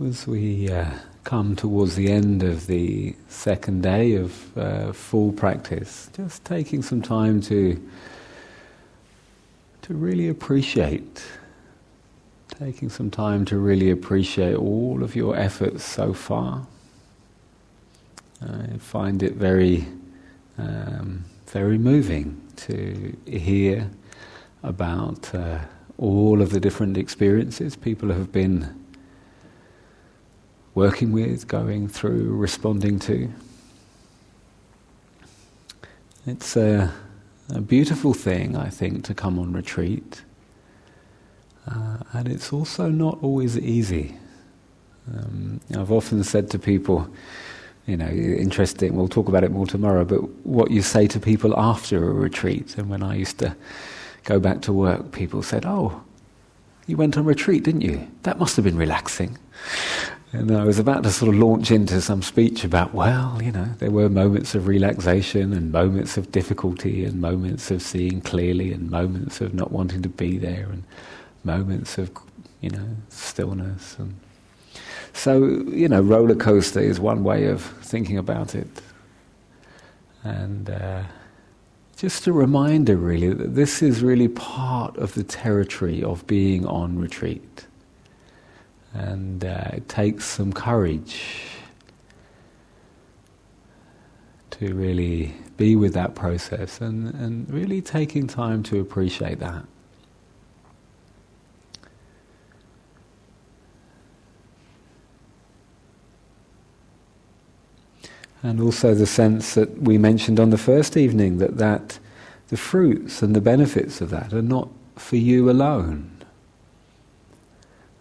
As we uh, come towards the end of the second day of uh, full practice, just taking some time to to really appreciate, taking some time to really appreciate all of your efforts so far. I find it very, um, very moving to hear about uh, all of the different experiences people have been working with, going through, responding to. It's a, a beautiful thing, I think, to come on retreat. Uh, and it's also not always easy. Um, I've often said to people, you know, interesting, we'll talk about it more tomorrow, but what you say to people after a retreat. And when I used to go back to work, people said, Oh, you went on retreat, didn't you? That must have been relaxing. And I was about to sort of launch into some speech about, well, you know, there were moments of relaxation and moments of difficulty and moments of seeing clearly and moments of not wanting to be there and moments of, you know, stillness. And so, you know, roller coaster is one way of thinking about it. And uh, just a reminder, really, that this is really part of the territory of being on retreat. And uh, it takes some courage to really be with that process and, and really taking time to appreciate that. And also the sense that we mentioned on the first evening that, that the fruits and the benefits of that are not for you alone.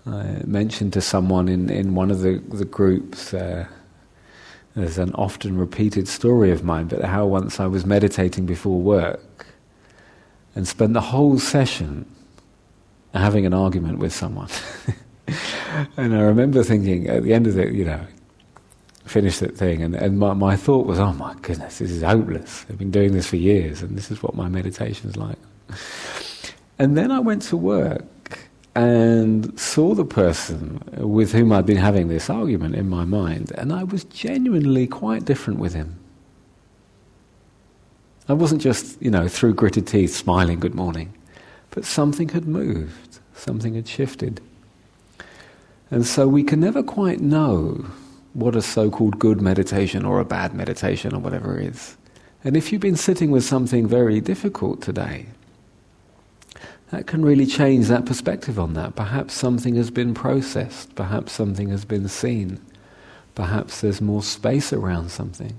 I mentioned to someone in, in one of the, the groups, uh, there's an often repeated story of mine, but how once I was meditating before work and spent the whole session having an argument with someone. and I remember thinking at the end of it, you know, finish that thing, and, and my, my thought was, oh my goodness, this is hopeless. I've been doing this for years, and this is what my meditation's like. And then I went to work and saw the person with whom I'd been having this argument in my mind, and I was genuinely quite different with him. I wasn't just, you know, through gritted teeth smiling good morning, but something had moved, something had shifted. And so we can never quite know what a so called good meditation or a bad meditation or whatever is. And if you've been sitting with something very difficult today, that can really change that perspective on that. Perhaps something has been processed, perhaps something has been seen, perhaps there's more space around something.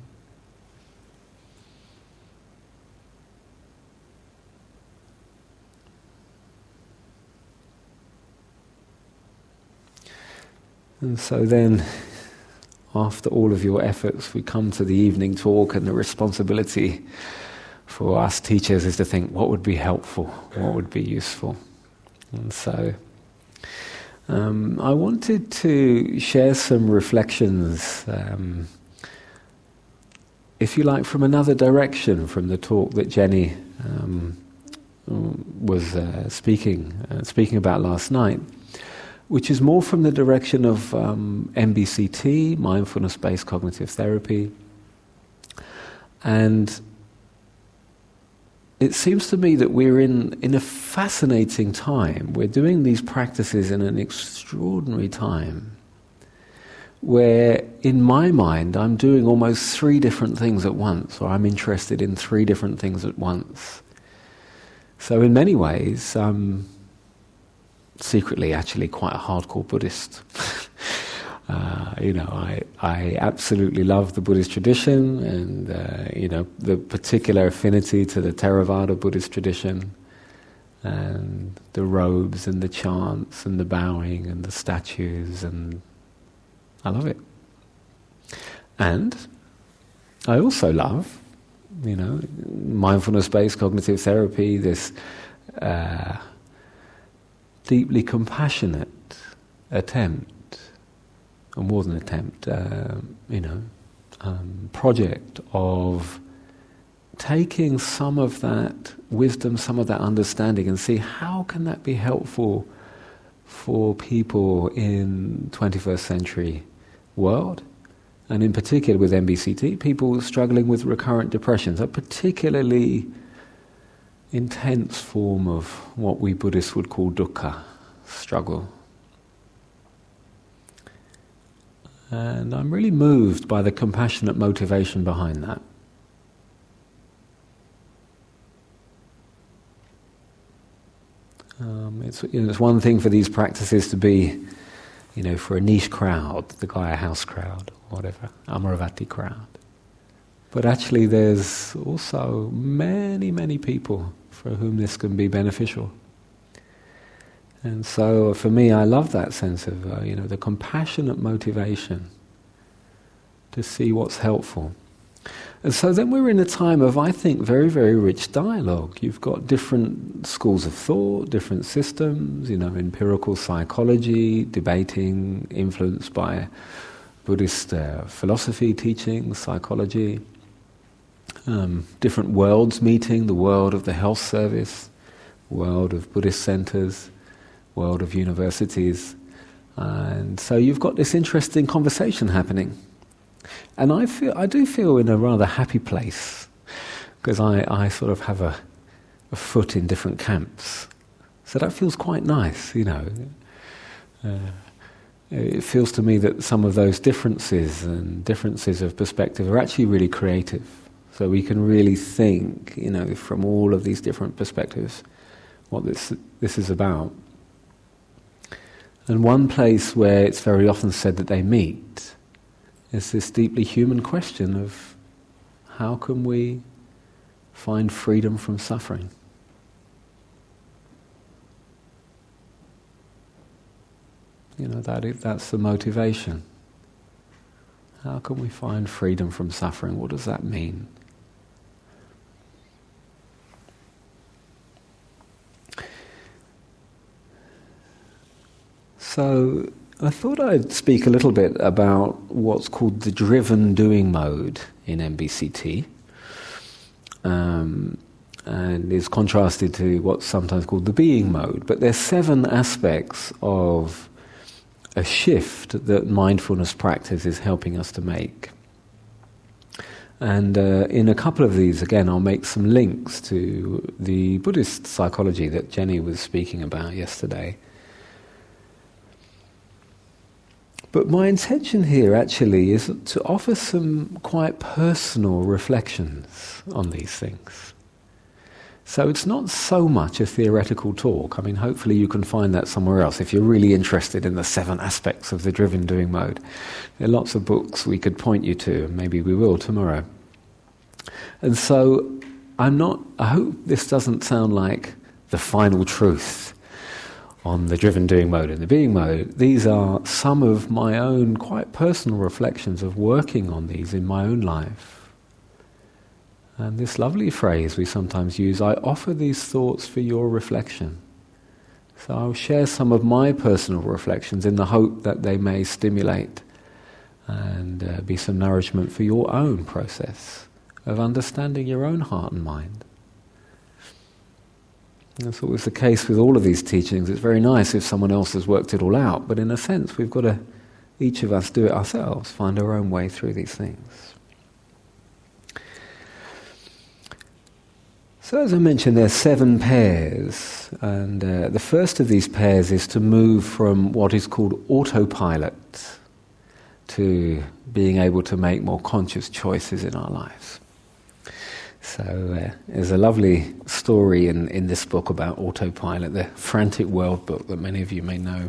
And so then, after all of your efforts, we come to the evening talk and the responsibility for us teachers is to think what would be helpful, what would be useful. And so um, I wanted to share some reflections, um, if you like, from another direction from the talk that Jenny um, was uh, speaking, uh, speaking about last night, which is more from the direction of MBCT, um, mindfulness based cognitive therapy. And it seems to me that we're in, in a fascinating time. We're doing these practices in an extraordinary time where, in my mind, I'm doing almost three different things at once, or I'm interested in three different things at once. So, in many ways, I'm secretly actually quite a hardcore Buddhist. Uh, you know, I, I absolutely love the Buddhist tradition and, uh, you know, the particular affinity to the Theravada Buddhist tradition and the robes and the chants and the bowing and the statues and I love it. And I also love, you know, mindfulness-based cognitive therapy, this uh, deeply compassionate attempt a more than attempt, uh, you know, um, project of taking some of that wisdom, some of that understanding, and see how can that be helpful for people in 21st century world, and in particular with MBCT, people struggling with recurrent depressions, a particularly intense form of what we Buddhists would call dukkha, struggle. And I'm really moved by the compassionate motivation behind that. Um, it's, you know, it's one thing for these practices to be, you know, for a niche crowd, the Gaia House crowd, whatever, Amaravati crowd. But actually, there's also many, many people for whom this can be beneficial. And so, for me, I love that sense of, uh, you know, the compassionate motivation to see what's helpful. And so then we're in a time of, I think, very, very rich dialogue. You've got different schools of thought, different systems, you know, empirical psychology, debating, influenced by Buddhist uh, philosophy, teaching, psychology, um, different worlds meeting the world of the health service, world of Buddhist centers, world of universities. And so you've got this interesting conversation happening. And I feel I do feel in a rather happy place because I, I sort of have a, a foot in different camps. So that feels quite nice, you know. Uh, it feels to me that some of those differences and differences of perspective are actually really creative. So we can really think, you know, from all of these different perspectives, what this this is about. And one place where it's very often said that they meet is this deeply human question of how can we find freedom from suffering? You know, that is, that's the motivation. How can we find freedom from suffering? What does that mean? So, I thought I'd speak a little bit about what's called the driven doing mode in MBCT, um, and is contrasted to what's sometimes called the being mode. But there's seven aspects of a shift that mindfulness practice is helping us to make. And uh, in a couple of these, again, I'll make some links to the Buddhist psychology that Jenny was speaking about yesterday. But my intention here actually is to offer some quite personal reflections on these things. So it's not so much a theoretical talk. I mean, hopefully you can find that somewhere else if you're really interested in the seven aspects of the driven doing mode. There are lots of books we could point you to, and maybe we will tomorrow. And so I'm not, I hope this doesn't sound like the final truth on the driven doing mode and the being mode, these are some of my own quite personal reflections of working on these in my own life. And this lovely phrase we sometimes use I offer these thoughts for your reflection. So I'll share some of my personal reflections in the hope that they may stimulate and uh, be some nourishment for your own process of understanding your own heart and mind. That's always the case with all of these teachings. It's very nice if someone else has worked it all out, but in a sense, we've got to, each of us, do it ourselves, find our own way through these things. So, as I mentioned, there are seven pairs, and uh, the first of these pairs is to move from what is called autopilot to being able to make more conscious choices in our lives. So uh, there's a lovely story in, in this book about autopilot, the Frantic World book that many of you may know.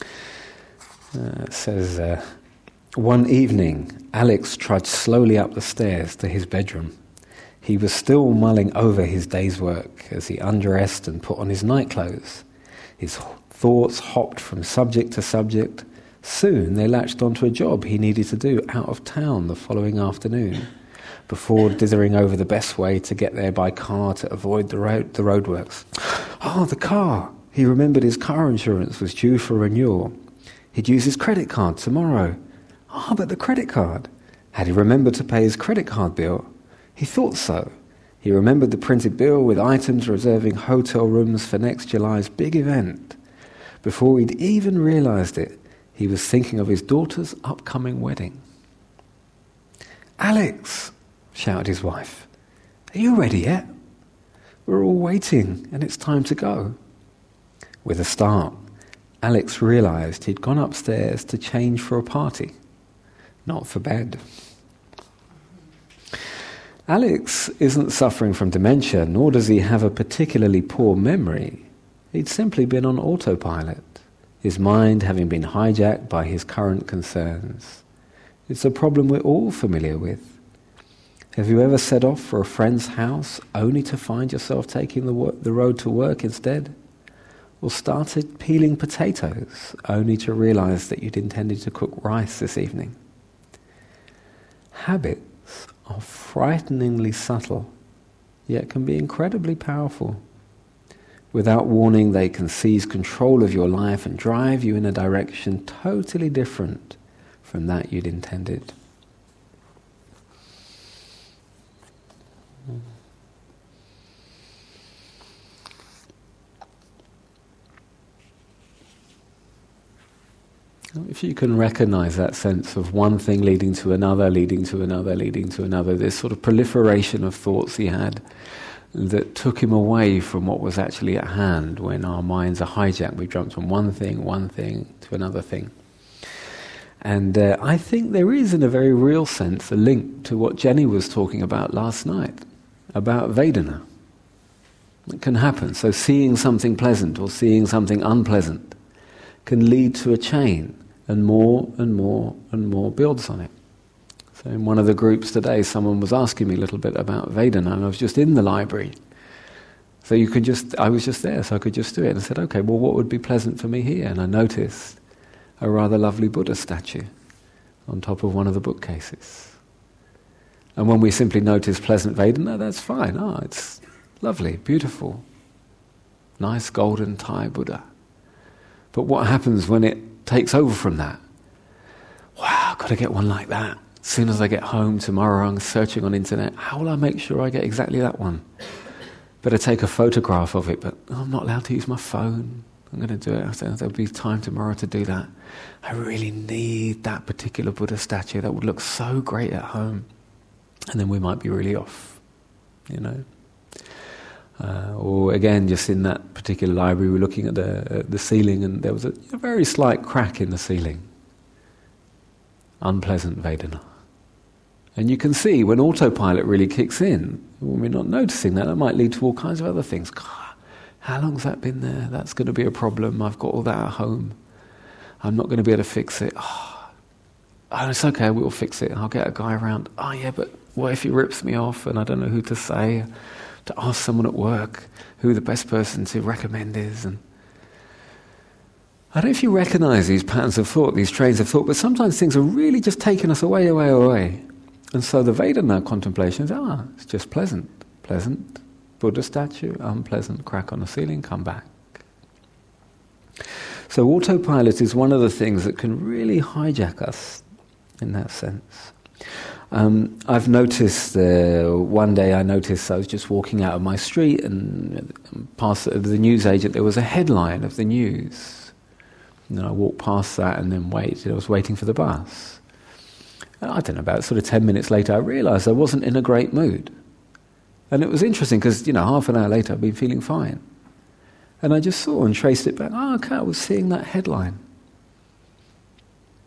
Uh, it says, uh, One evening, Alex trudged slowly up the stairs to his bedroom. He was still mulling over his day's work as he undressed and put on his nightclothes. His thoughts hopped from subject to subject. Soon they latched onto a job he needed to do out of town the following afternoon before dithering over the best way to get there by car to avoid the, road, the roadworks. Oh, the car! He remembered his car insurance was due for renewal. He'd use his credit card tomorrow. Ah, oh, but the credit card. Had he remembered to pay his credit card bill? He thought so. He remembered the printed bill with items reserving hotel rooms for next July's big event. Before he'd even realized it, he was thinking of his daughter's upcoming wedding. Alex, shouted his wife, are you ready yet? We're all waiting and it's time to go. With a start, Alex realized he'd gone upstairs to change for a party, not for bed. Alex isn't suffering from dementia, nor does he have a particularly poor memory. He'd simply been on autopilot, his mind having been hijacked by his current concerns. It's a problem we're all familiar with. Have you ever set off for a friend's house only to find yourself taking the, wo- the road to work instead? Or started peeling potatoes only to realize that you'd intended to cook rice this evening? Habits are frighteningly subtle, yet can be incredibly powerful. Without warning, they can seize control of your life and drive you in a direction totally different from that you'd intended. If you can recognize that sense of one thing leading to another, leading to another, leading to another, this sort of proliferation of thoughts he had that took him away from what was actually at hand when our minds are hijacked. We jump from one thing, one thing, to another thing. And uh, I think there is, in a very real sense, a link to what Jenny was talking about last night about Vedana. It can happen. So, seeing something pleasant or seeing something unpleasant can lead to a chain and more and more and more builds on it. So in one of the groups today, someone was asking me a little bit about Vedana, and I was just in the library. So you could just, I was just there, so I could just do it. And I said, okay, well, what would be pleasant for me here? And I noticed a rather lovely Buddha statue on top of one of the bookcases. And when we simply notice pleasant Vedana, that's fine. Ah, oh, it's lovely, beautiful, nice golden Thai Buddha. But what happens when it takes over from that. Wow, I've got to get one like that. As soon as I get home tomorrow, I'm searching on internet. How will I make sure I get exactly that one? Better take a photograph of it, but I'm not allowed to use my phone. I'm going to do it. There'll be time tomorrow to do that. I really need that particular Buddha statue. That would look so great at home. And then we might be really off, you know. Uh, or again, just in that particular library, we were looking at the, uh, the ceiling and there was a, a, very slight crack in the ceiling. Unpleasant Vedana. And you can see when autopilot really kicks in, when we're not noticing that, that might lead to all kinds of other things. God, how long's that been there? That's going to be a problem. I've got all that at home. I'm not going to be able to fix it. Oh, oh, it's okay, we'll fix it. I'll get a guy around. Oh, yeah, but what if he rips me off and I don't know who to say? To ask someone at work who the best person to recommend is. And I don't know if you recognize these patterns of thought, these trains of thought, but sometimes things are really just taking us away, away, away. And so the Vedana contemplation is, ah, it's just pleasant. Pleasant Buddha statue, unpleasant crack on the ceiling, come back. So autopilot is one of the things that can really hijack us in that sense. Um, I've noticed uh, one day I noticed I was just walking out of my street and past the news agent there was a headline of the news. And I walked past that and then waited. I was waiting for the bus. And I don't know about sort of ten minutes later I realised I wasn't in a great mood, and it was interesting because you know half an hour later I'd been feeling fine, and I just saw and traced it back. Oh, okay, I was seeing that headline.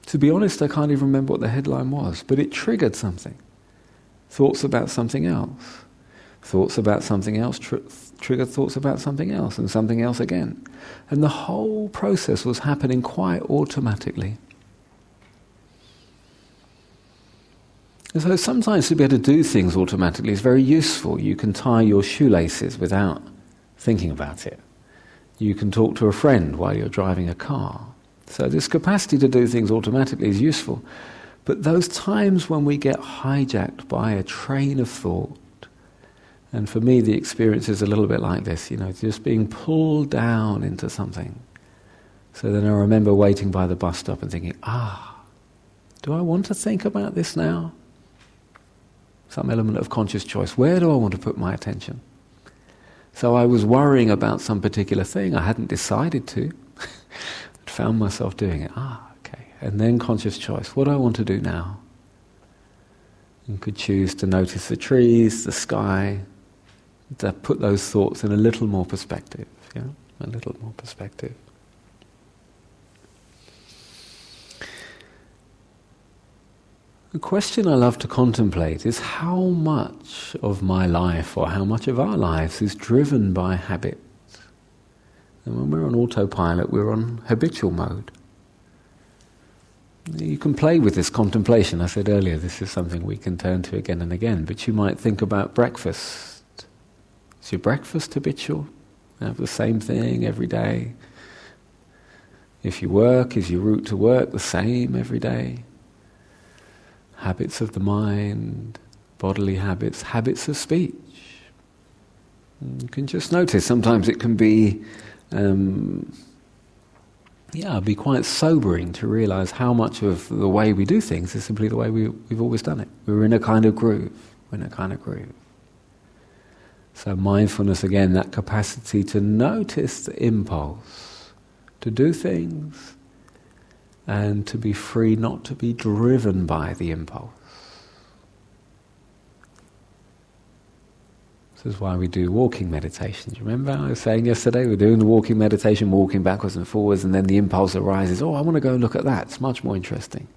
To be honest, I can't even remember what the headline was, but it triggered something. Thoughts about something else. Thoughts about something else tr- triggered thoughts about something else, and something else again. And the whole process was happening quite automatically. And so sometimes to be able to do things automatically is very useful. You can tie your shoelaces without thinking about it. You can talk to a friend while you're driving a car. So this capacity to do things automatically is useful. But those times when we get hijacked by a train of thought, and for me the experience is a little bit like this, you know, just being pulled down into something. So then I remember waiting by the bus stop and thinking, ah, do I want to think about this now? Some element of conscious choice. Where do I want to put my attention? So I was worrying about some particular thing. I hadn't decided to. found myself doing it. Ah, okay. And then conscious choice. What do I want to do now? And could choose to notice the trees, the sky, to put those thoughts in a little more perspective. Yeah, a little more perspective. The question I love to contemplate is how much of my life or how much of our lives is driven by habit. And when we're on autopilot, we're on habitual mode. You can play with this contemplation. I said earlier, this is something we can turn to again and again. But you might think about breakfast. Is your breakfast habitual? Have the same thing every day? If you work, is your route to work the same every day? habits of the mind, bodily habits, habits of speech. You can just notice sometimes it can be, um, yeah, it'd be quite sobering to realize how much of the way we do things is simply the way we, we've always done it. We're in a kind of groove. We're in a kind of groove. So, mindfulness again, that capacity to notice the impulse to do things and to be free not to be driven by the impulse. This is why we do walking meditations. Remember, I was saying yesterday, we're doing the walking meditation, walking backwards and forwards, and then the impulse arises oh, I want to go and look at that. It's much more interesting.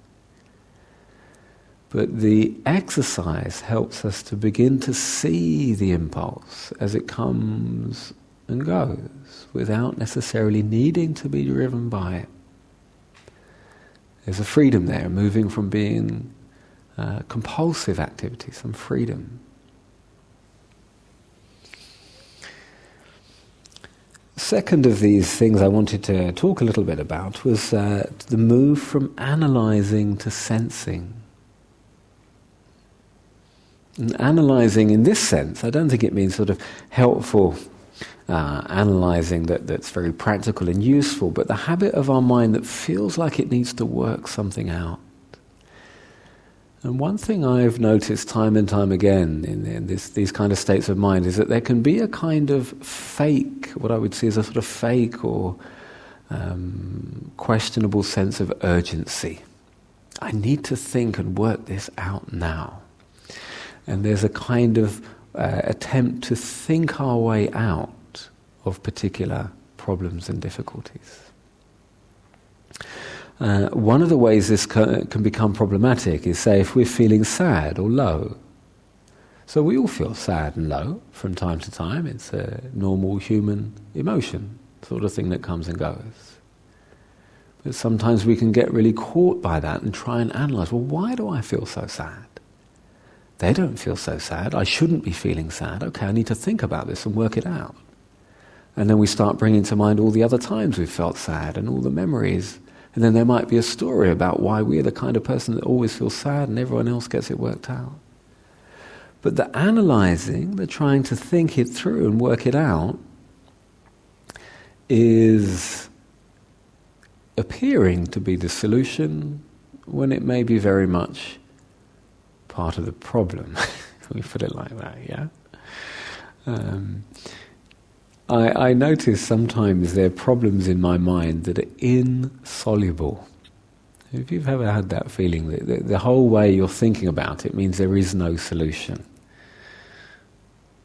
But the exercise helps us to begin to see the impulse as it comes and goes without necessarily needing to be driven by it. There's a freedom there, moving from being uh, compulsive activity, some freedom. Second of these things I wanted to talk a little bit about was uh, the move from analyzing to sensing. And analyzing in this sense, I don't think it means sort of helpful uh, analyzing that, that's very practical and useful, but the habit of our mind that feels like it needs to work something out. And one thing I've noticed time and time again in, in this, these kind of states of mind is that there can be a kind of fake, what I would see as a sort of fake or um, questionable sense of urgency. I need to think and work this out now. And there's a kind of uh, attempt to think our way out of particular problems and difficulties. Uh, one of the ways this can, can become problematic is, say, if we're feeling sad or low. So we all feel sad and low from time to time. It's a normal human emotion, sort of thing that comes and goes. But sometimes we can get really caught by that and try and analyze well, why do I feel so sad? They don't feel so sad. I shouldn't be feeling sad. Okay, I need to think about this and work it out. And then we start bringing to mind all the other times we've felt sad and all the memories. And then there might be a story about why we're the kind of person that always feels sad and everyone else gets it worked out. But the analyzing, the trying to think it through and work it out, is appearing to be the solution when it may be very much part of the problem. we put it like that, yeah? Um, I, I notice sometimes there are problems in my mind that are insoluble. If you've ever had that feeling, that the, the whole way you're thinking about it means there is no solution.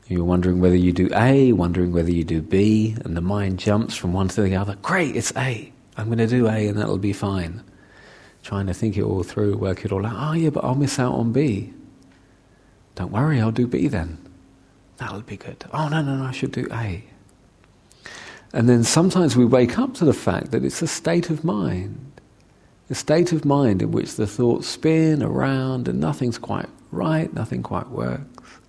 You're wondering whether you do A, wondering whether you do B, and the mind jumps from one to the other. Great, it's A. I'm going to do A and that'll be fine. Trying to think it all through, work it all out. Oh, yeah, but I'll miss out on B. Don't worry, I'll do B then. That'll be good. Oh, no, no, no, I should do A. And then sometimes we wake up to the fact that it's a state of mind, a state of mind in which the thoughts spin around and nothing's quite right, nothing quite works.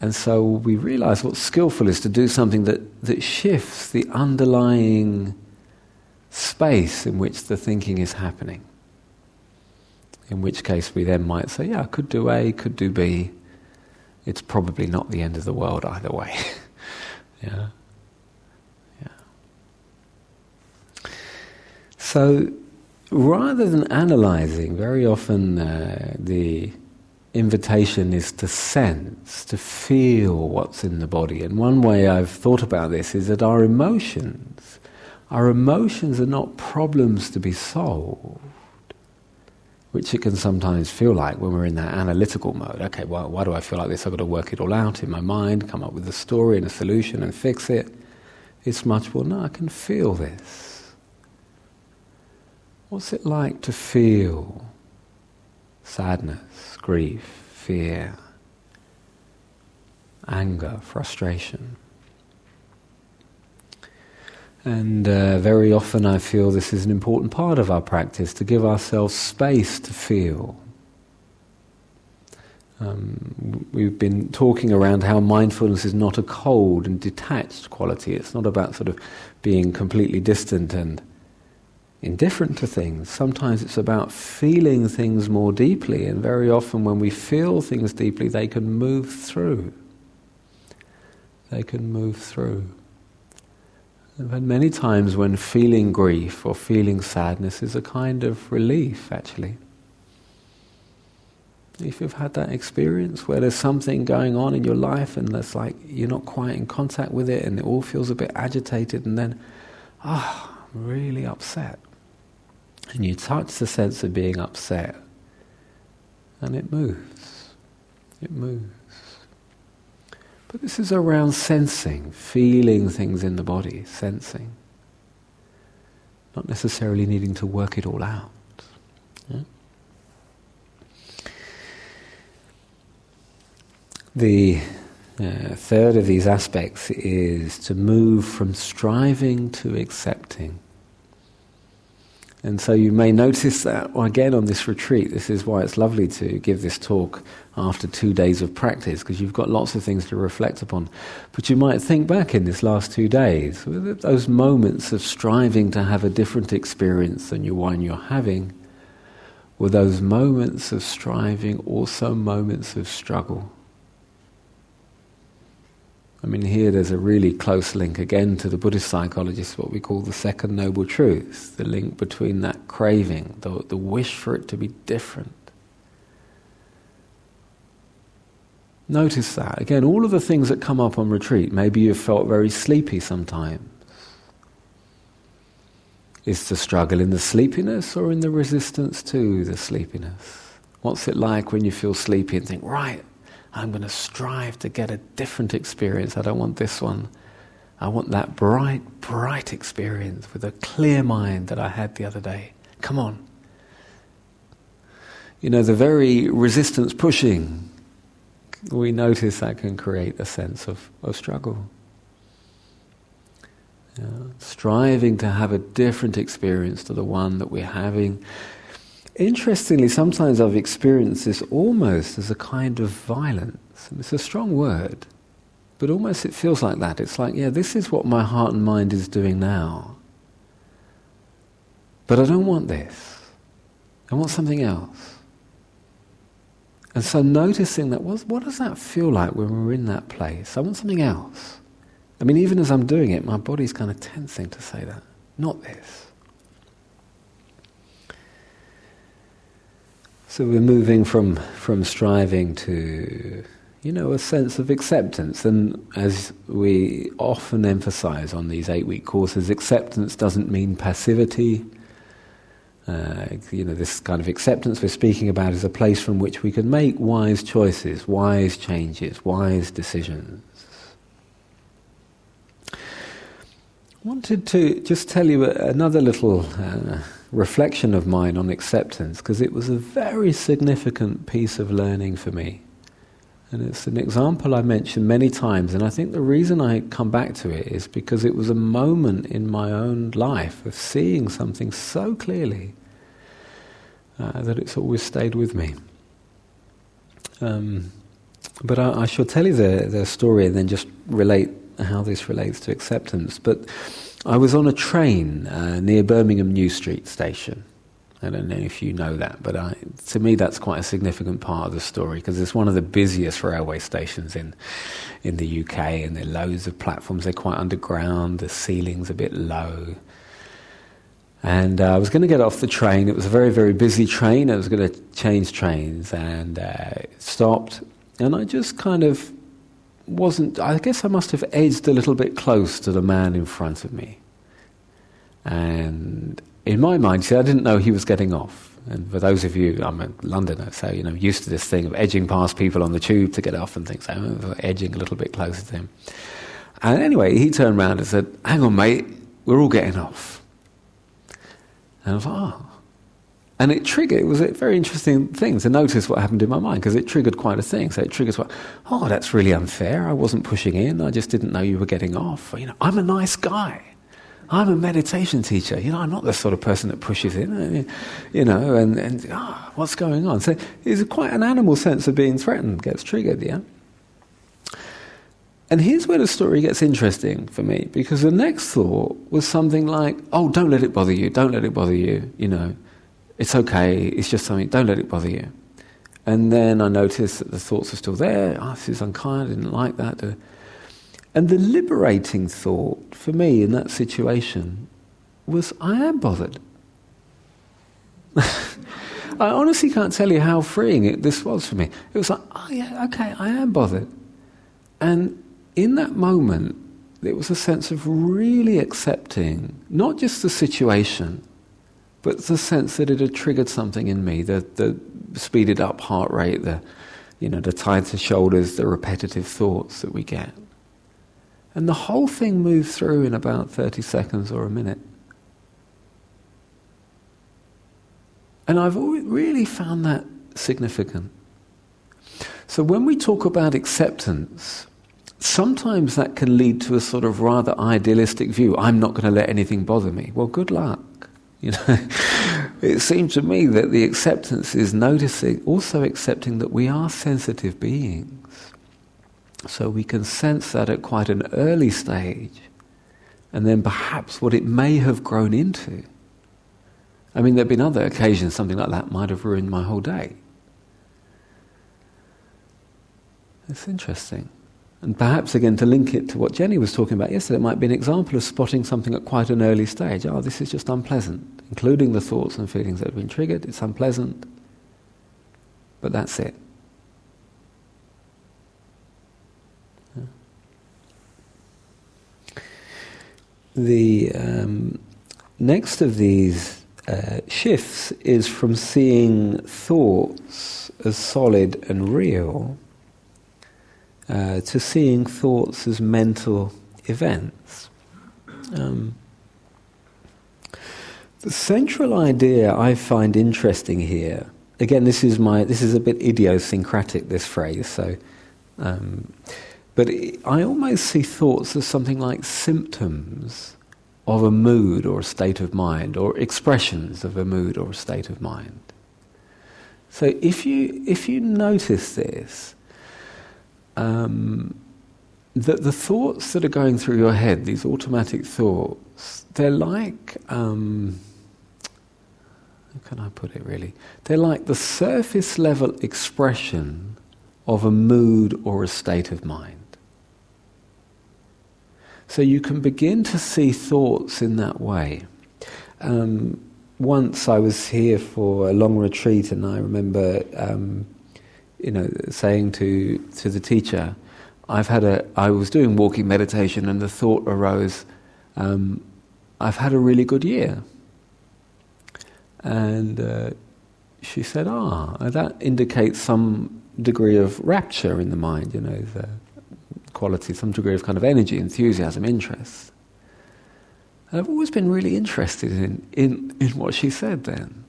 And so we realize what's skillful is to do something that, that shifts the underlying space in which the thinking is happening. In which case we then might say, yeah, I could do A, could do B. It's probably not the end of the world either way. Yeah. Yeah. So rather than analyzing, very often uh, the invitation is to sense, to feel what's in the body. And one way I've thought about this is that our emotions, our emotions are not problems to be solved, which it can sometimes feel like when we're in that analytical mode. Okay, well, why do I feel like this? I've got to work it all out in my mind, come up with a story and a solution and fix it. It's much more, no, I can feel this. What's it like to feel sadness, grief, fear, anger, frustration. And uh, very often I feel this is an important part of our practice to give ourselves space to feel. Um, we've been talking around how mindfulness is not a cold and detached quality. It's not about sort of being completely distant and indifferent to things. Sometimes it's about feeling things more deeply, and very often when we feel things deeply, they can move through. They can move through. I've had many times when feeling grief or feeling sadness is a kind of relief, actually. If you've had that experience where there's something going on in your life and it's like you're not quite in contact with it and it all feels a bit agitated, and then, ah, oh, I'm really upset and you touch the sense of being upset, and it moves. It moves. But this is around sensing, feeling things in the body, sensing. Not necessarily needing to work it all out. Yeah? The uh, third of these aspects is to move from striving to accepting. And so you may notice that again on this retreat. This is why it's lovely to give this talk after two days of practice because you've got lots of things to reflect upon. But you might think back in this last two days, those moments of striving to have a different experience than you one you're having, were those moments of striving also moments of struggle? I mean, here there's a really close link again to the Buddhist psychologists, what we call the second noble truth, the link between that craving, the, the wish for it to be different. Notice that. Again, all of the things that come up on retreat, maybe you've felt very sleepy sometimes. Is the struggle in the sleepiness or in the resistance to the sleepiness? What's it like when you feel sleepy and think, right, I'm going to strive to get a different experience. I don't want this one. I want that bright, bright experience with a clear mind that I had the other day. Come on. You know, the very resistance pushing, we notice that can create a sense of, of struggle. Uh, striving to have a different experience to the one that we're having Interestingly, sometimes I've experienced this almost as a kind of violence. And it's a strong word, but almost it feels like that. It's like, yeah, this is what my heart and mind is doing now. But I don't want this. I want something else. And so noticing that, what, what does that feel like when we're in that place? I want something else. I mean, even as I'm doing it, my body's kind of tensing to say that. Not this. So we're moving from, from striving to, you know, a sense of acceptance. And as we often emphasize on these eight week courses, acceptance doesn't mean passivity. Uh, you know, this kind of acceptance we're speaking about is a place from which we can make wise choices, wise changes, wise decisions. I wanted to just tell you another little. Uh, reflection of mine on acceptance because it was a very significant piece of learning for me. And it's an example I mentioned many times, and I think the reason I come back to it is because it was a moment in my own life of seeing something so clearly uh, that it's always stayed with me. Um, but I, I, shall tell you the, the story and then just relate how this relates to acceptance. But I was on a train uh, near Birmingham New Street station. I don't know if you know that, but I, to me that's quite a significant part of the story because it's one of the busiest railway stations in in the UK, and there are loads of platforms. They're quite underground. The ceiling's a bit low, And uh, I was going to get off the train. It was a very, very busy train. I was going to change trains and uh, stopped. And I just kind of wasn't, I guess I must have edged a little bit close to the man in front of me. And in my mind, see, I didn't know he was getting off. And for those of you, I'm a Londoner, so you know, used to this thing of edging past people on the tube to get off and things. Oh, so I edging a little bit closer to him. And anyway, he turned around and said, "Hang on, mate, we're all getting off." And I was like, "Oh." And it triggered, it was a very interesting thing to notice what happened in my mind because it triggered quite a thing. So it triggers what, oh, that's really unfair. I wasn't pushing in. I just didn't know you were getting off. You know, I'm a nice guy. I'm a meditation teacher. You know, I'm not the sort of person that pushes in, you know, and, and oh, what's going on? So it's quite an animal sense of being threatened gets triggered, yeah? And here's where the story gets interesting for me, because the next thought was something like, oh, don't let it bother you, don't let it bother you, you know, it's okay, it's just something, don't let it bother you. And then I noticed that the thoughts are still there, oh, this is unkind, I didn't like that. Uh, and the liberating thought for me in that situation was I am bothered. I honestly can't tell you how freeing it, this was for me. It was like, oh yeah, okay, I am bothered. And in that moment, there was a sense of really accepting not just the situation, but the sense that it had triggered something in me, the, the speeded up heart rate, the, you know, the tighter shoulders, the repetitive thoughts that we get. And the whole thing moved through in about 30 seconds or a minute. And I've really found that significant. So when we talk about acceptance, sometimes that can lead to a sort of rather idealistic view. I'm not going to let anything bother me. Well, good luck. You know, it seems to me that the acceptance is noticing, also accepting that we are sensitive beings. So we can sense that at quite an early stage, and then perhaps what it may have grown into. I mean, there have been other occasions something like that might have ruined my whole day. It's interesting. And perhaps again to link it to what Jenny was talking about yesterday, it might be an example of spotting something at quite an early stage. Oh, this is just unpleasant, including the thoughts and feelings that have been triggered. It's unpleasant, but that's it. The um, next of these uh, shifts is from seeing thoughts as solid and real uh, to seeing thoughts as mental events. Um, the central idea I find interesting here, again, this is my this is a bit idiosyncratic. This phrase, so um, but I almost see thoughts as something like symptoms of a mood or a state of mind, or expressions of a mood or a state of mind. So if you, if you notice this, um, that the thoughts that are going through your head, these automatic thoughts, they're like, um, how can I put it really? They're like the surface level expression of a mood or a state of mind. So you can begin to see thoughts in that way. Um, once I was here for a long retreat, and I remember, um, you know, saying to to the teacher, "I've had a. I was doing walking meditation, and the thought arose, um, I've had a really good year." And uh, she said, "Ah, that indicates some degree of rapture in the mind. You know, the, quality, some degree of kind of energy, enthusiasm, interest. And I've always been really interested in, in, in what she said then.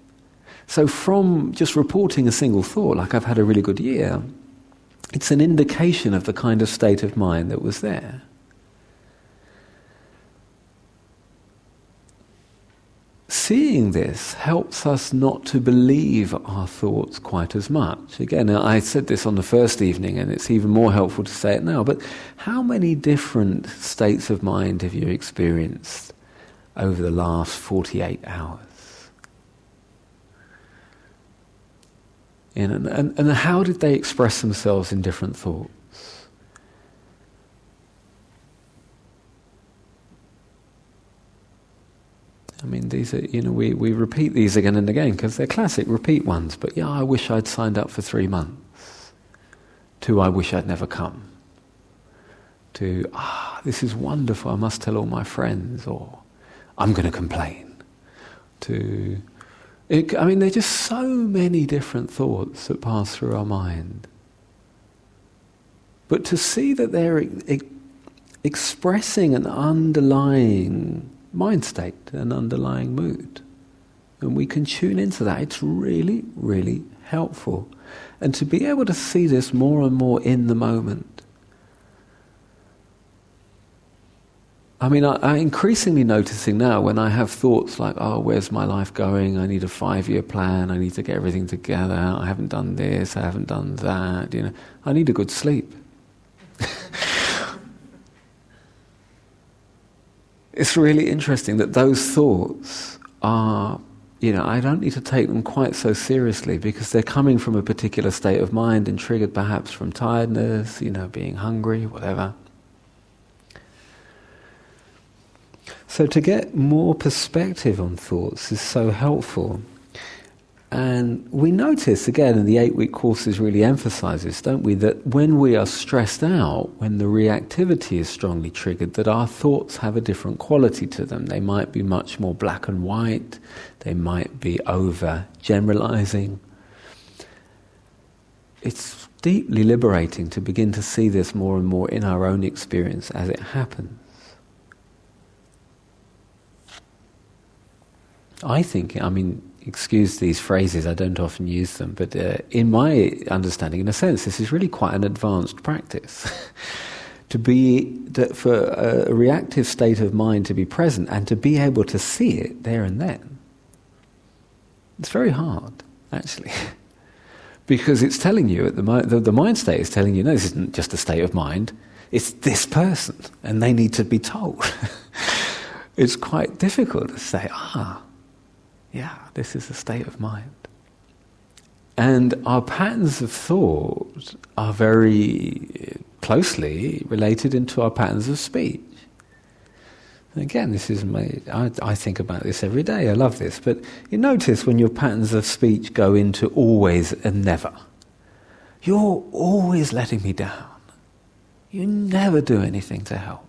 So, from just reporting a single thought, like I've had a really good year, it's an indication of the kind of state of mind that was there. seeing this helps us not to believe our thoughts quite as much. Again, I said this on the first evening, and it's even more helpful to say it now. But how many different states of mind have you experienced over the last 48 hours? And, and, and how did they express themselves in different thoughts? I mean, these are, you know, we, we repeat these again and again because they're classic repeat ones. But yeah, I wish I'd signed up for three months. To, I wish I'd never come. To, ah, this is wonderful, I must tell all my friends. Or, I'm going to complain. To, it, I mean, there are just so many different thoughts that pass through our mind. But to see that they're e- expressing an underlying mind state, an underlying mood. And we can tune into that. It's really, really helpful. And to be able to see this more and more in the moment. I mean, I, am increasingly noticing now when I have thoughts like, oh, where's my life going? I need a five year plan. I need to get everything together. I haven't done this. I haven't done that. You know, I need a good sleep. it's really interesting that those thoughts are, you know, I don't need to take them quite so seriously because they're coming from a particular state of mind and triggered perhaps from tiredness, you know, being hungry, whatever. So to get more perspective on thoughts is so helpful. And we notice again, and the eight week courses really emphasizes, don't we, that when we are stressed out, when the reactivity is strongly triggered, that our thoughts have a different quality to them. They might be much more black and white, they might be over generalizing. It's deeply liberating to begin to see this more and more in our own experience as it happens. I think, I mean, excuse these phrases, I don't often use them, but uh, in my understanding, in a sense, this is really quite an advanced practice. to be, for a reactive state of mind to be present and to be able to see it there and then. It's very hard, actually. because it's telling you, at the, the, the mind state is telling you, no, this isn't just a state of mind, it's this person, and they need to be told. it's quite difficult to say, ah, yeah, this is a state of mind. And our patterns of thought are very closely related into our patterns of speech. And again, this is my, I, I, think about this every day, I love this, but you notice when your patterns of speech go into always and never. You're always letting me down. You never do anything to help.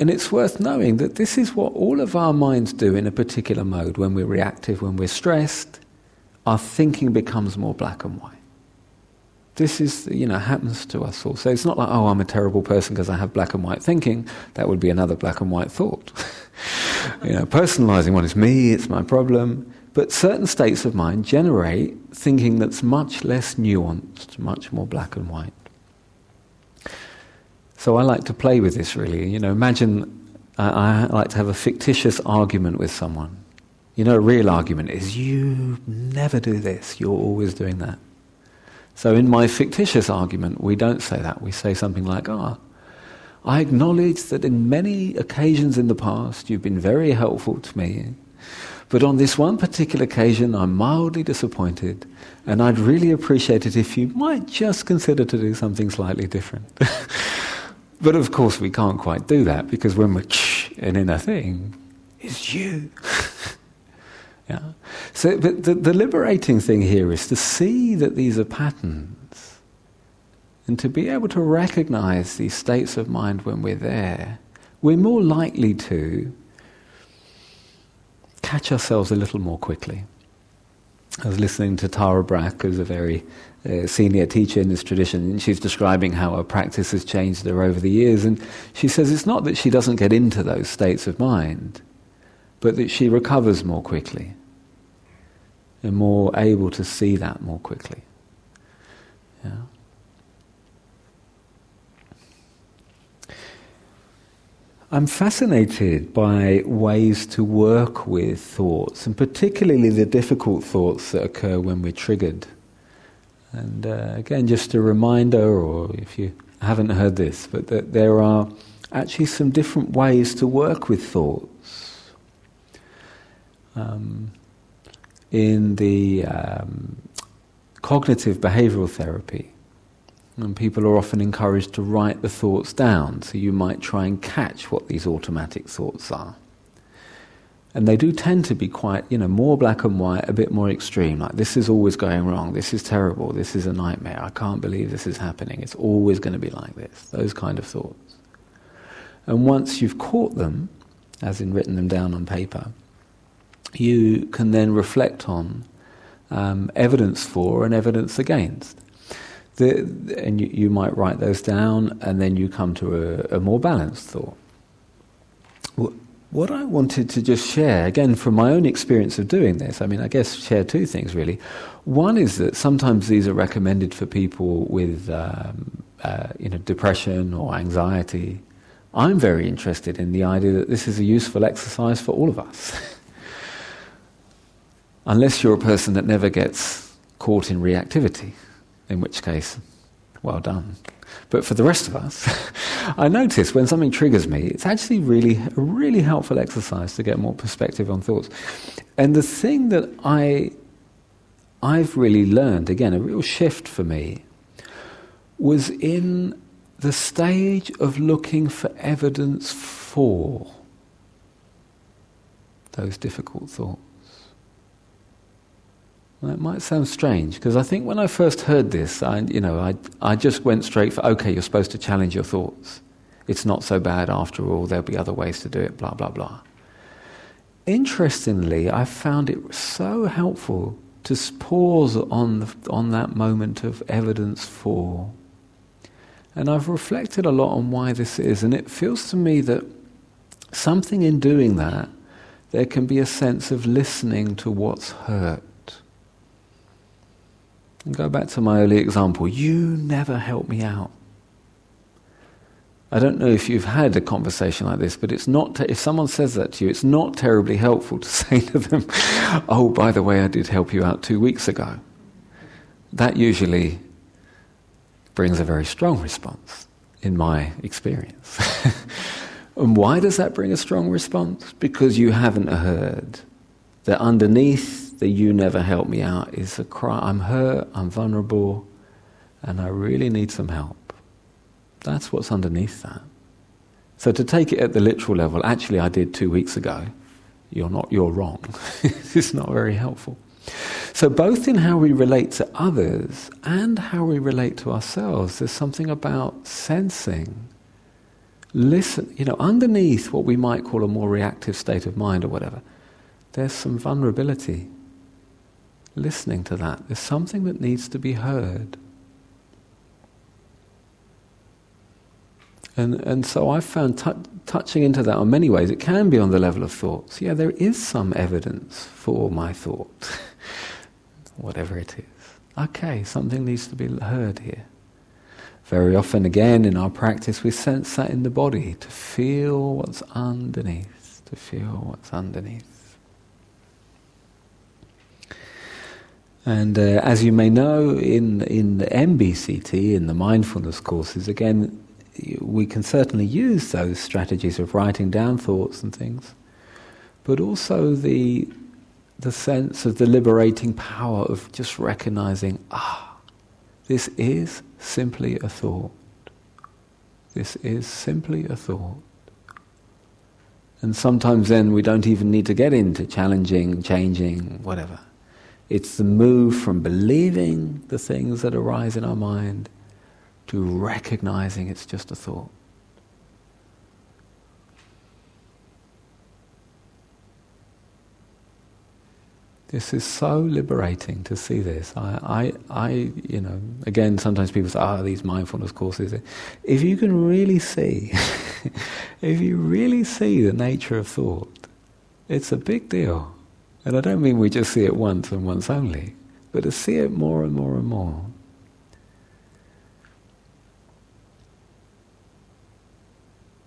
And it's worth knowing that this is what all of our minds do in a particular mode. When we're reactive, when we're stressed, our thinking becomes more black and white. This is, you know, happens to us all. So it's not like, oh, I'm a terrible person because I have black and white thinking. That would be another black and white thought. you know, personalizing what is me, it's my problem. But certain states of mind generate thinking that's much less nuanced, much more black and white. So I like to play with this really. You know, imagine uh, I like to have a fictitious argument with someone. You know, a real argument is you never do this, you're always doing that. So in my fictitious argument, we don't say that. We say something like, ah, oh, I acknowledge that in many occasions in the past you've been very helpful to me. But on this one particular occasion, I'm mildly disappointed, and I'd really appreciate it if you might just consider to do something slightly different. But of course, we can't quite do that because when we're in a thing, it's you. yeah. So, but the, the liberating thing here is to see that these are patterns and to be able to recognize these states of mind when we're there. We're more likely to catch ourselves a little more quickly. I was listening to Tara Brach, who's a very uh, senior teacher in this tradition, and she's describing how her practice has changed her over the years. And she says it's not that she doesn't get into those states of mind, but that she recovers more quickly and more able to see that more quickly. Yeah. I'm fascinated by ways to work with thoughts, and particularly the difficult thoughts that occur when we're triggered. And uh, again, just a reminder, or if you haven't heard this, but that there are actually some different ways to work with thoughts. Um, in the um, cognitive behavioral therapy, And people are often encouraged to write the thoughts down, so you might try and catch what these automatic thoughts are. And they do tend to be quite, you know, more black and white, a bit more extreme. Like, this is always going wrong, this is terrible, this is a nightmare, I can't believe this is happening, it's always going to be like this. Those kind of thoughts. And once you've caught them, as in written them down on paper, you can then reflect on um, evidence for and evidence against. The, and you, you, might write those down, and then you come to a, a more balanced thought. What I wanted to just share, again, from my own experience of doing this, I mean, I guess share two things really. One is that sometimes these are recommended for people with, um, uh, you know, depression or anxiety. I'm very interested in the idea that this is a useful exercise for all of us. Unless you're a person that never gets caught in reactivity, in which case, well done. But for the rest of us, I notice when something triggers me, it's actually really a really helpful exercise to get more perspective on thoughts. And the thing that I I've really learned, again, a real shift for me, was in the stage of looking for evidence for those difficult thoughts. Well, it might sound strange because I think when I first heard this, I, you know, I, I just went straight for okay, you're supposed to challenge your thoughts. It's not so bad after all. There'll be other ways to do it. Blah blah blah. Interestingly, I found it so helpful to pause on the, on that moment of evidence for, and I've reflected a lot on why this is, and it feels to me that something in doing that, there can be a sense of listening to what's hurt and go back to my early example. You never help me out. I don't know if you've had a conversation like this, but it's not. Te- if someone says that to you, it's not terribly helpful to say to them, "Oh, by the way, I did help you out two weeks ago." That usually brings a very strong response, in my experience. and why does that bring a strong response? Because you haven't heard that underneath that you never help me out is a cry I'm hurt, I'm vulnerable, and I really need some help. That's what's underneath that. So to take it at the literal level, actually I did two weeks ago, you're not, you're wrong. it's not very helpful. So both in how we relate to others and how we relate to ourselves, there's something about sensing, listen, you know, underneath what we might call a more reactive state of mind or whatever, there's some vulnerability listening to that. There's something that needs to be heard. And, and so I've found t- touching into that in many ways, it can be on the level of thoughts. Yeah, there is some evidence for my thought, whatever it is. Okay, something needs to be heard here. Very often, again, in our practice, we sense that in the body to feel what's underneath, to feel what's underneath. And uh, as you may know, in, in the MBCT, in the mindfulness courses, again, we can certainly use those strategies of writing down thoughts and things, but also the, the sense of the liberating power of just recognizing, ah, this is simply a thought. This is simply a thought. And sometimes then we don't even need to get into challenging, changing, whatever. It's the move from believing the things that arise in our mind to recognizing it's just a thought. This is so liberating to see this. I, I, I, you know, again, sometimes people say, "Ah, oh, these mindfulness courses." If you can really see, if you really see the nature of thought, it's a big deal. And I don't mean we just see it once and once only, but to see it more and more and more.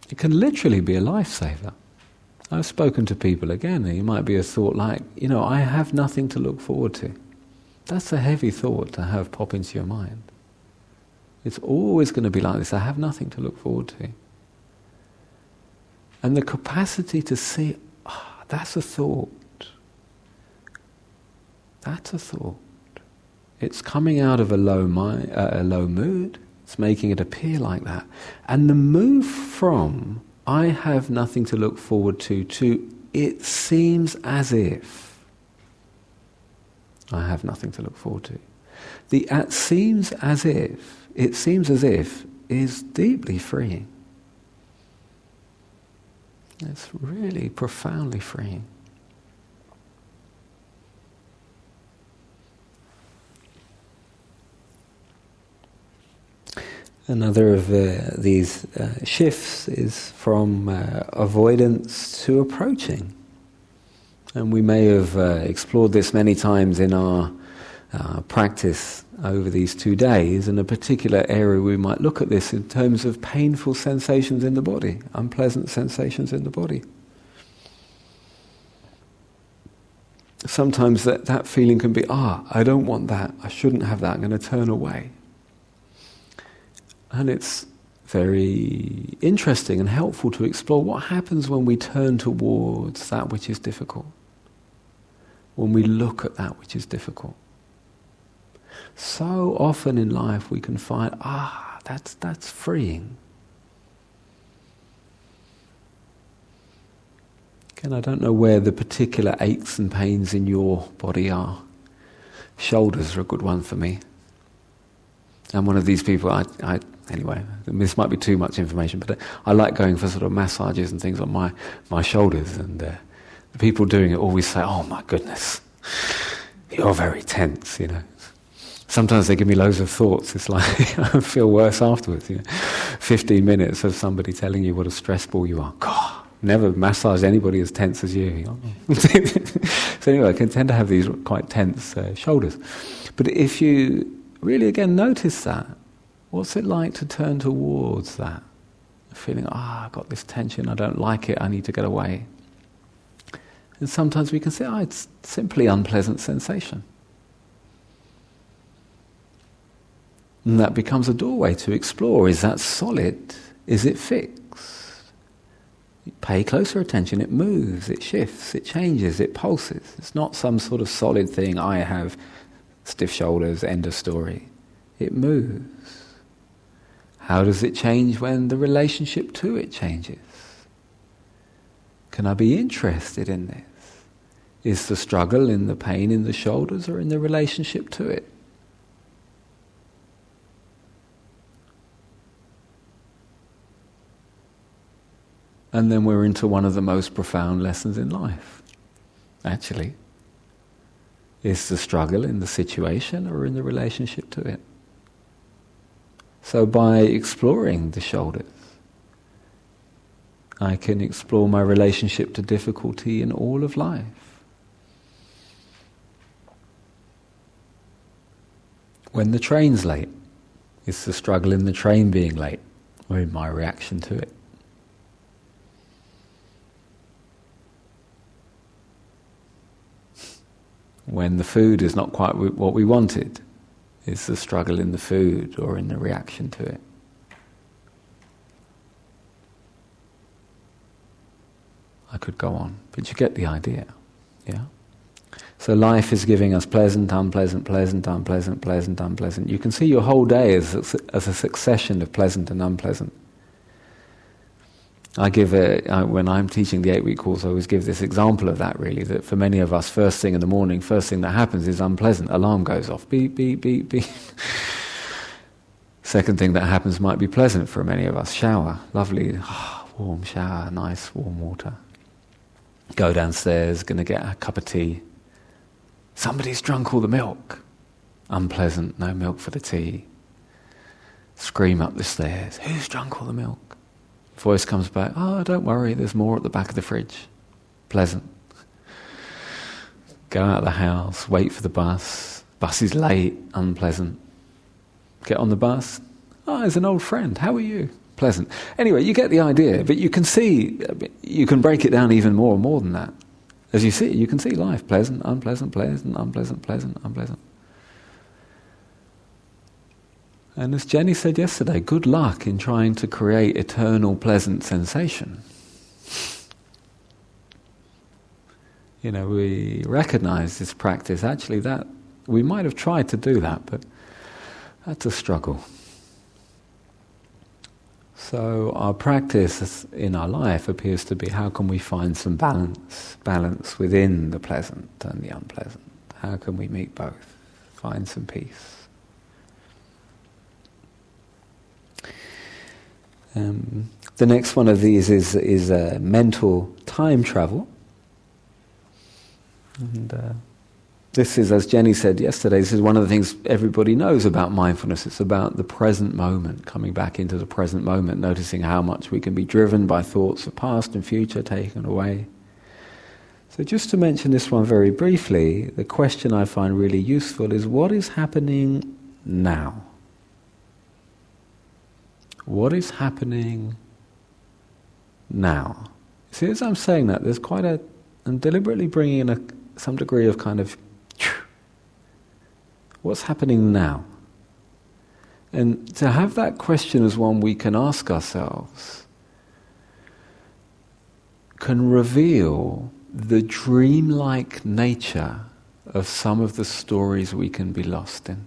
It can literally be a lifesaver. I've spoken to people again, and it might be a thought like, you know, I have nothing to look forward to. That's a heavy thought to have pop into your mind. It's always going to be like this I have nothing to look forward to. And the capacity to see, oh, that's a thought. That's a thought. It's coming out of a low mind, uh, a low mood. It's making it appear like that. And the move from I have nothing to look forward to to it seems as if I have nothing to look forward to. The at seems as if, it seems as if is deeply freeing. It's really profoundly freeing. Another of uh, these uh, shifts is from uh, avoidance to approaching. And we may have uh, explored this many times in our uh, practice over these two days. In a particular area, we might look at this in terms of painful sensations in the body, unpleasant sensations in the body. Sometimes that, that feeling can be, ah, I don't want that, I shouldn't have that, I'm going to turn away. And it's very interesting and helpful to explore what happens when we turn towards that which is difficult, when we look at that which is difficult. So often in life we can find, ah, that's, that's freeing. Again, I don't know where the particular aches and pains in your body are. Shoulders are a good one for me. I'm one of these people, I, I anyway, this might be too much information, but I like going for sort of massages and things on my, my shoulders. And uh, the people doing it always say, oh my goodness, you're very tense, you know. Sometimes they give me loads of thoughts. It's like I feel worse afterwards. You know? 15 minutes of somebody telling you what a stress ball you are. God, never massage anybody as tense as you. you know? so anyway, I can tend to have these quite tense uh, shoulders. But if you really again notice that, What's it like to turn towards that? Feeling, ah, oh, I've got this tension, I don't like it, I need to get away. And sometimes we can say, oh, it's simply unpleasant sensation. And that becomes a doorway to explore. Is that solid? Is it fixed? Pay closer attention. It moves, it shifts, it changes, it pulses. It's not some sort of solid thing. I have stiff shoulders, end of story. It moves. How does it change when the relationship to it changes? Can I be interested in this? Is the struggle in the pain in the shoulders or in the relationship to it? And then we're into one of the most profound lessons in life, actually. Is the struggle in the situation or in the relationship to it? So by exploring the shoulders, I can explore my relationship to difficulty in all of life. When the train's late, it's the struggle in the train being late, or in my reaction to it. When the food is not quite what we wanted, is the struggle in the food or in the reaction to it. I could go on, but you get the idea. Yeah? So life is giving us pleasant, unpleasant, pleasant, unpleasant, pleasant, unpleasant. You can see your whole day as, as a succession of pleasant and unpleasant. I give a, I, when I'm teaching the eight week course, I always give this example of that really, that for many of us, first thing in the morning, first thing that happens is unpleasant. Alarm goes off, beep, beep, beep, beep. Second thing that happens might be pleasant for many of us. Shower, lovely, oh, warm shower, nice warm water. Go downstairs, to get a cup of tea. Somebody's drunk all the milk. Unpleasant, no milk for the tea. Scream up the stairs, who's drunk all the milk? Voice comes back, oh, don't worry, there's more at the back of the fridge. Pleasant. Go out of the house, wait for the bus. Bus is late, unpleasant. Get on the bus. Oh, there's an old friend. How are you? Pleasant. Anyway, you get the idea, but you can see, you can break it down even more and more than that. As you see, you can see life pleasant, unpleasant, pleasant, unpleasant, pleasant, unpleasant. And as Jenny said yesterday, good luck in trying to create eternal pleasant sensation. You know, we recognize this practice. Actually, that we might have tried to do that, but that's a struggle. So our practice in our life appears to be how can we find some balance, balance within the pleasant and the unpleasant? How can we meet both? Find some peace. Um, the next one of these is is uh, mental time travel, and uh, this is, as Jenny said yesterday, this is one of the things everybody knows about mindfulness. It's about the present moment, coming back into the present moment, noticing how much we can be driven by thoughts of past and future taken away. So, just to mention this one very briefly, the question I find really useful is what is happening now? What is happening now? See, as I'm saying that, there's quite a. I'm deliberately bringing in a, some degree of kind of What's happening now? And to have that question as one we can ask ourselves can reveal the dreamlike nature of some of the stories we can be lost in.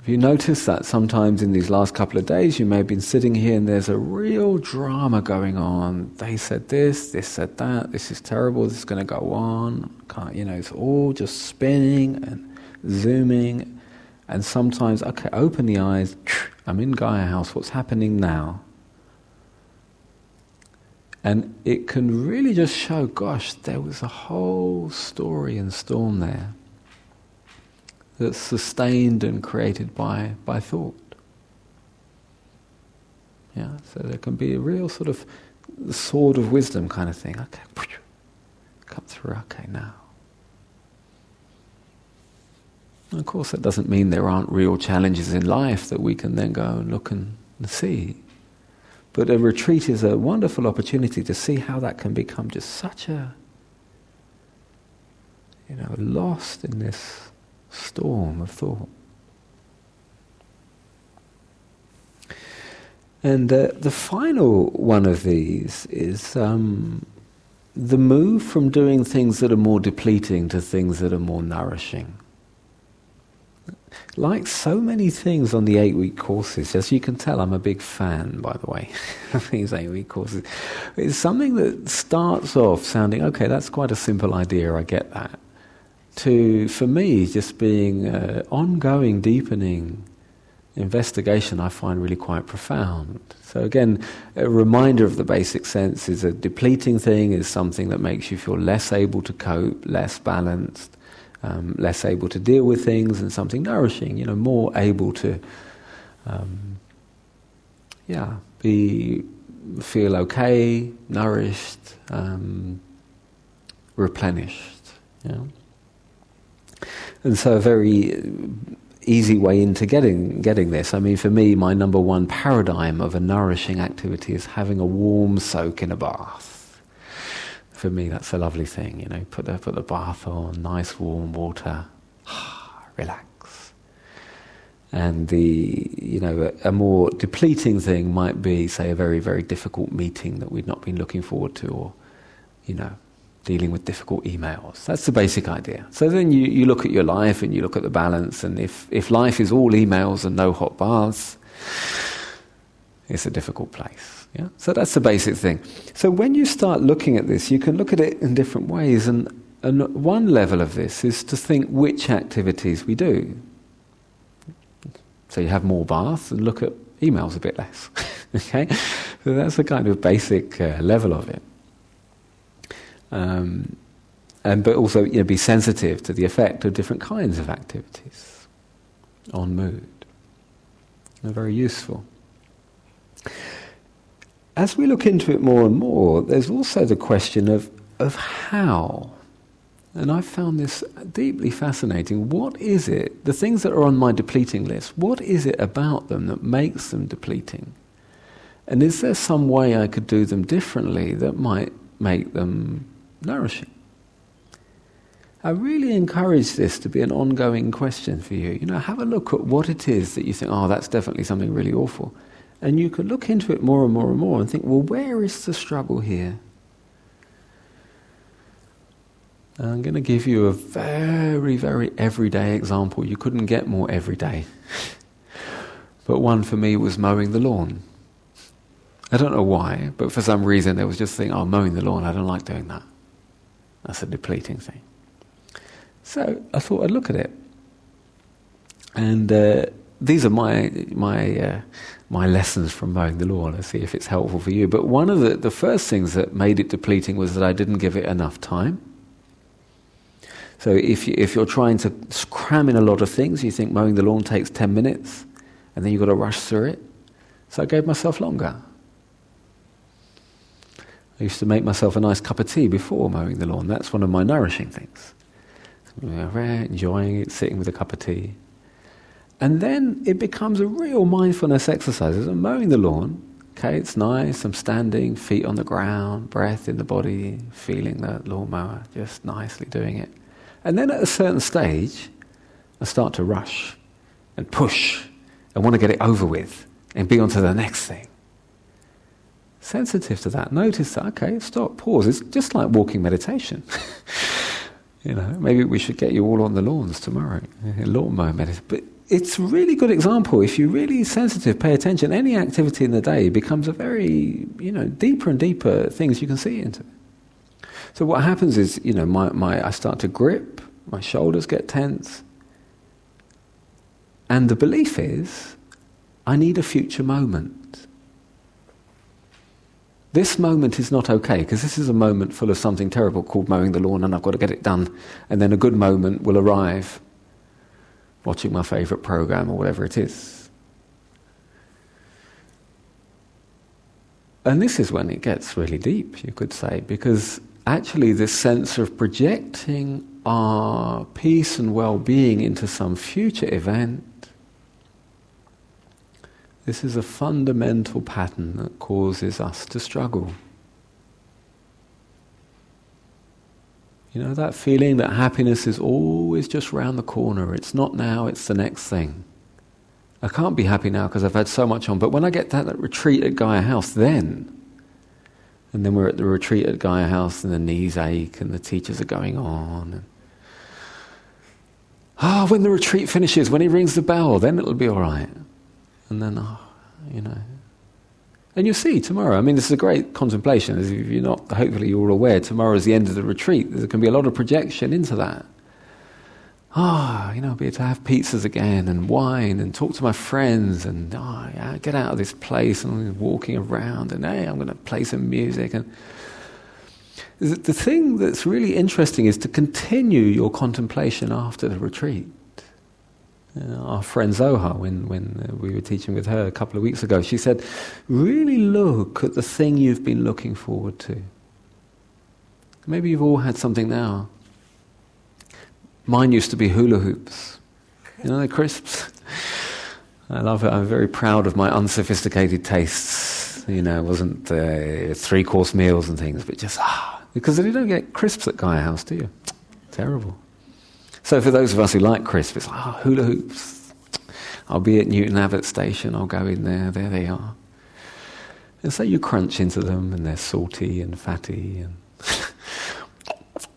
If you notice that sometimes in these last couple of days you may have been sitting here and there's a real drama going on. They said this, this said that, this is terrible, this is going to go on. Can't, you know, it's all just spinning and zooming. And sometimes, okay, open the eyes, I'm in Gaia House, what's happening now? And it can really just show, gosh, there was a whole story and storm there that's sustained and created by, by thought. Yeah, so there can be a real sort of sword of wisdom kind of thing. Okay, come through, okay, now. Of course, that doesn't mean there aren't real challenges in life that we can then go and look and see. But a retreat is a wonderful opportunity to see how that can become just such a, you know, lost in this storm of thought. And uh, the final one of these is um, the move from doing things that are more depleting to things that are more nourishing. Like so many things on the eight week courses, as you can tell, I'm a big fan, by the way, of these eight week courses. It's something that starts off sounding, okay, that's quite a simple idea, I get that to, for me, just being uh, ongoing, deepening investigation, I find really quite profound. So again, a reminder of the basic sense is a depleting thing is something that makes you feel less able to cope, less balanced, um, less able to deal with things, and something nourishing, you know, more able to, um, yeah, be feel okay, nourished, um, replenished. Yeah. And so, a very easy way into getting getting this. I mean, for me, my number one paradigm of a nourishing activity is having a warm soak in a bath. For me, that's a lovely thing. You know, put the put the bath on, nice warm water, relax. And the you know a, a more depleting thing might be, say, a very very difficult meeting that we'd not been looking forward to, or you know dealing with difficult emails. That's the basic idea. So then you, you look at your life and you look at the balance, and if, if life is all emails and no hot baths, it's a difficult place. Yeah? So that's the basic thing. So when you start looking at this, you can look at it in different ways, and, and one level of this is to think which activities we do. So you have more baths and look at emails a bit less. okay? So that's a kind of basic uh, level of it. Um, and but also you know, be sensitive to the effect of different kinds of activities on mood. They're very useful. As we look into it more and more, there's also the question of, of how. And I've found this deeply fascinating. What is it, the things that are on my depleting list, what is it about them that makes them depleting? And is there some way I could do them differently that might make them nourishing? I really encourage this to be an ongoing question for you. You know, have a look at what it is that you think, oh, that's definitely something really awful. And you could look into it more and more and more and think, well, where is the struggle here? I'm going to give you a very, very everyday example. You couldn't get more everyday. but one for me was mowing the lawn. I don't know why, but for some reason there was just thing, oh, mowing the lawn, I don't like doing that. That's a depleting thing. So I thought I'd look at it. And uh, these are my, my, uh, my lessons from mowing the lawn. Let's see if it's helpful for you. But one of the, the first things that made it depleting was that I didn't give it enough time. So if, you, if you're trying to cram in a lot of things, you think mowing the lawn takes 10 minutes, and then you've got to rush through it. So I gave myself longer. I used to make myself a nice cup of tea before mowing the lawn. That's one of my nourishing things. Enjoying it, sitting with a cup of tea. And then it becomes a real mindfulness exercise. As I'm mowing the lawn, okay, it's nice, I'm standing, feet on the ground, breath in the body, feeling the lawnmower, just nicely doing it. And then at a certain stage, I start to rush and push and want to get it over with and be on to the next thing. Sensitive to that. Notice that, okay, stop, pause. It's just like walking meditation. you know, maybe we should get you all on the lawns tomorrow. Lawnmower meditation. But it's a really good example. If you're really sensitive, pay attention, any activity in the day becomes a very, you know, deeper and deeper things you can see into. So what happens is, you know, my, my, I start to grip, my shoulders get tense, and the belief is, I need a future moment. This moment is not okay because this is a moment full of something terrible called mowing the lawn and I've got to get it done. And then a good moment will arrive, watching my favourite program or whatever it is. And this is when it gets really deep, you could say, because actually this sense of projecting our peace and well-being into some future event this is a fundamental pattern that causes us to struggle. You know, that feeling that happiness is always just round the corner. It's not now, it's the next thing. I can't be happy now because I've had so much on. But when I get that, that retreat at Gaia House, then and then we're at the retreat at Gaia House, and the knees ache, and the teachers are going on. Ah, oh, when the retreat finishes, when he rings the bell, then it'll be all right. And then, oh, you know. And you'll see tomorrow. I mean, this is a great contemplation. If you're not, hopefully, you're all aware. Tomorrow is the end of the retreat. There can be a lot of projection into that ah, oh, you know, be able to have pizzas again and wine and talk to my friends and oh, yeah, get out of this place and walking around and hey, I'm going to play some music. And the thing that's really interesting is to continue your contemplation after the retreat. Our friend Zohar, when, when we were teaching with her a couple of weeks ago, she said, really look at the thing you've been looking forward to. Maybe you've all had something now Mine used to be hula hoops. You know, the crisps. I love it. I'm very proud of my unsophisticated tastes. You know, it wasn't uh, three course meals and things, but just, ah, because you don't get crisps at Gaia House, do you? Terrible. So for those of us who like crisps, it's ah, hula hoops. I'll be at Newton Abbot Station, I'll go in there, there they are. And so you crunch into them, and they're salty and fatty and.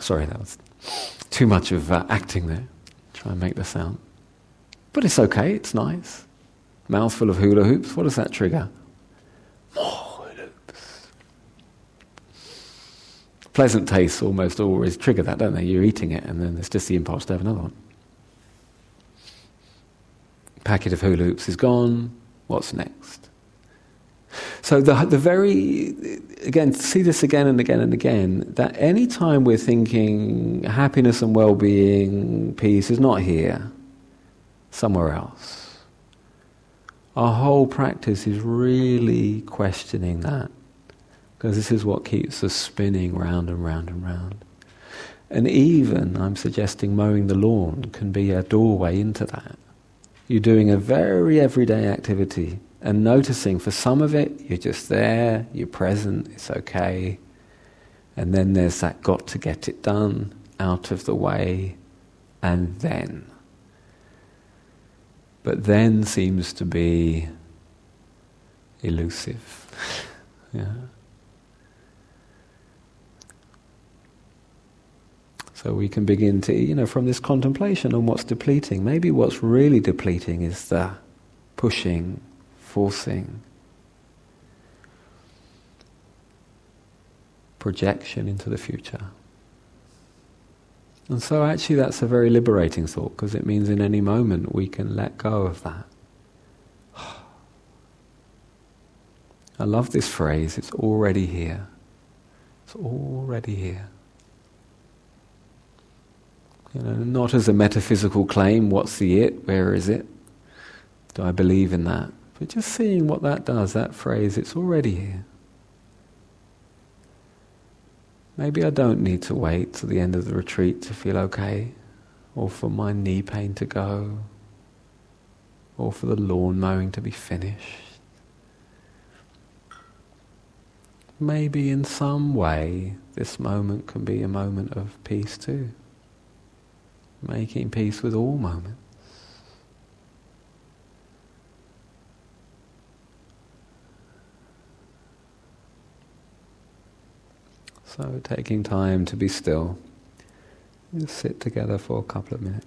Sorry, that was too much of uh, acting there. Try and make the sound. But it's okay, it's nice. Mouthful of hula hoops, what does that trigger? More hula hoops. Pleasant tastes almost always trigger that, don't they? You're eating it and then there's just the impulse to have another one. Packet of hula hoops is gone. What's next? So the, the very, again, see this again and again and again, that any time we're thinking happiness and well-being, peace is not here, somewhere else. Our whole practice is really questioning that, because this is what keeps us spinning round and round and round. And even, I'm suggesting, mowing the lawn can be a doorway into that. You're doing a very everyday activity and noticing for some of it, you're just there, you're present, it's okay. And then there's that got to get it done, out of the way, and then. But then seems to be elusive. yeah. So we can begin to, you know, from this contemplation on what's depleting. Maybe what's really depleting is the pushing, forcing, projection into the future. And so, actually, that's a very liberating thought because it means in any moment we can let go of that. I love this phrase, it's already here. It's already here. You know, not as a metaphysical claim, what's the it, where is it? Do I believe in that? But just seeing what that does, that phrase, it's already here. Maybe I don't need to wait till the end of the retreat to feel okay, or for my knee pain to go, or for the lawn mowing to be finished. Maybe in some way this moment can be a moment of peace too. Making peace with all moments. So taking time to be still. Just sit together for a couple of minutes.